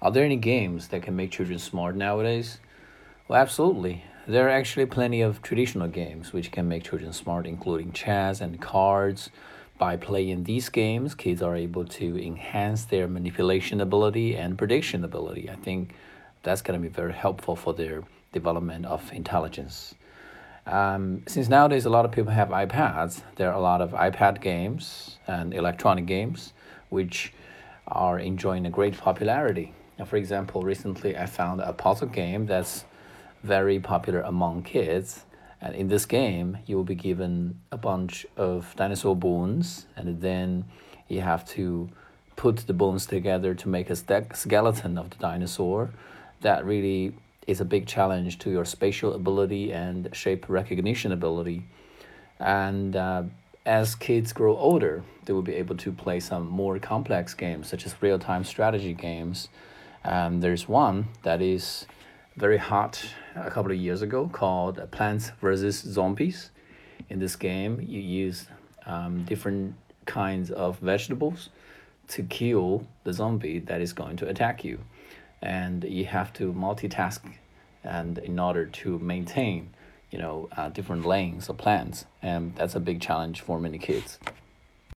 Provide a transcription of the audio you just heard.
Are there any games that can make children smart nowadays? Well, absolutely. There are actually plenty of traditional games which can make children smart, including chess and cards. By playing these games, kids are able to enhance their manipulation ability and prediction ability. I think that's going to be very helpful for their development of intelligence. Um, since nowadays a lot of people have iPads, there are a lot of iPad games and electronic games which are enjoying a great popularity. For example, recently I found a puzzle game that's very popular among kids. And in this game, you will be given a bunch of dinosaur bones, and then you have to put the bones together to make a skeleton of the dinosaur. That really is a big challenge to your spatial ability and shape recognition ability. And uh, as kids grow older, they will be able to play some more complex games, such as real time strategy games. Um, there's one that is very hot a couple of years ago called Plants vs. Zombies. In this game, you use um, different kinds of vegetables to kill the zombie that is going to attack you and you have to multitask and in order to maintain you know uh, different lanes of plants and that's a big challenge for many kids